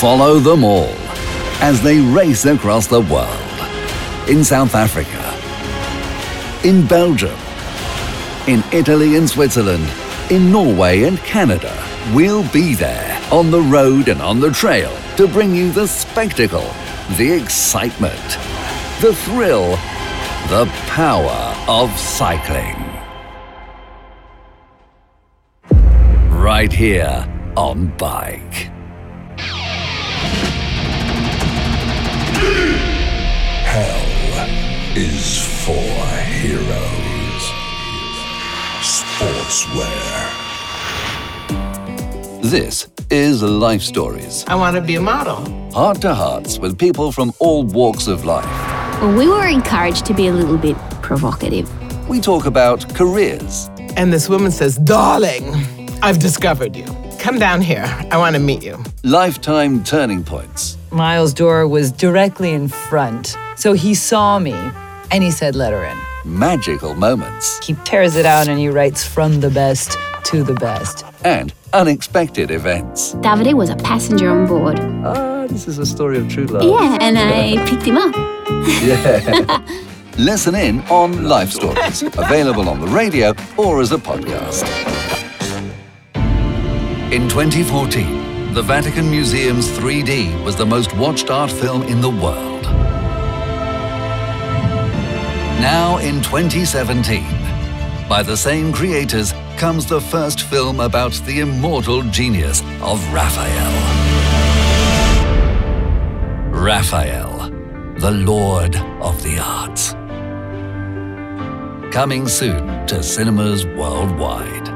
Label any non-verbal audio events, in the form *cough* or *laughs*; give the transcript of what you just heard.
Follow them all as they race across the world. In South Africa, in Belgium, in Italy and Switzerland, in Norway and Canada. We'll be there on the road and on the trail to bring you the spectacle, the excitement, the thrill, the power of cycling. Right here on Bike. Sportswear. This is Life Stories, I want to be a model. heart to hearts with people from all walks of life. Well, we were encouraged to be a little bit provocative. We talk about careers, And this woman says, Darling, I've discovered you. Come down here. I want to meet you. lifetime turning points, Miles' door was directly in front. So he saw me and he said, let her in. Magical moments, He tears it out and he writes from the best to the best. and unexpected events. Davide was a passenger on board. Ah, this is a story of true love. Yeah, and I picked him up. *laughs* yeah. Listen in on Life Stories, available on the radio or as a podcast. In 2014, the Vatican Museum's 3D was the most watched art film in the world. Now in 2017, by the same creators comes the first film about the immortal genius of Raphael. Raphael, the Lord of the Arts. Coming soon to cinemas worldwide.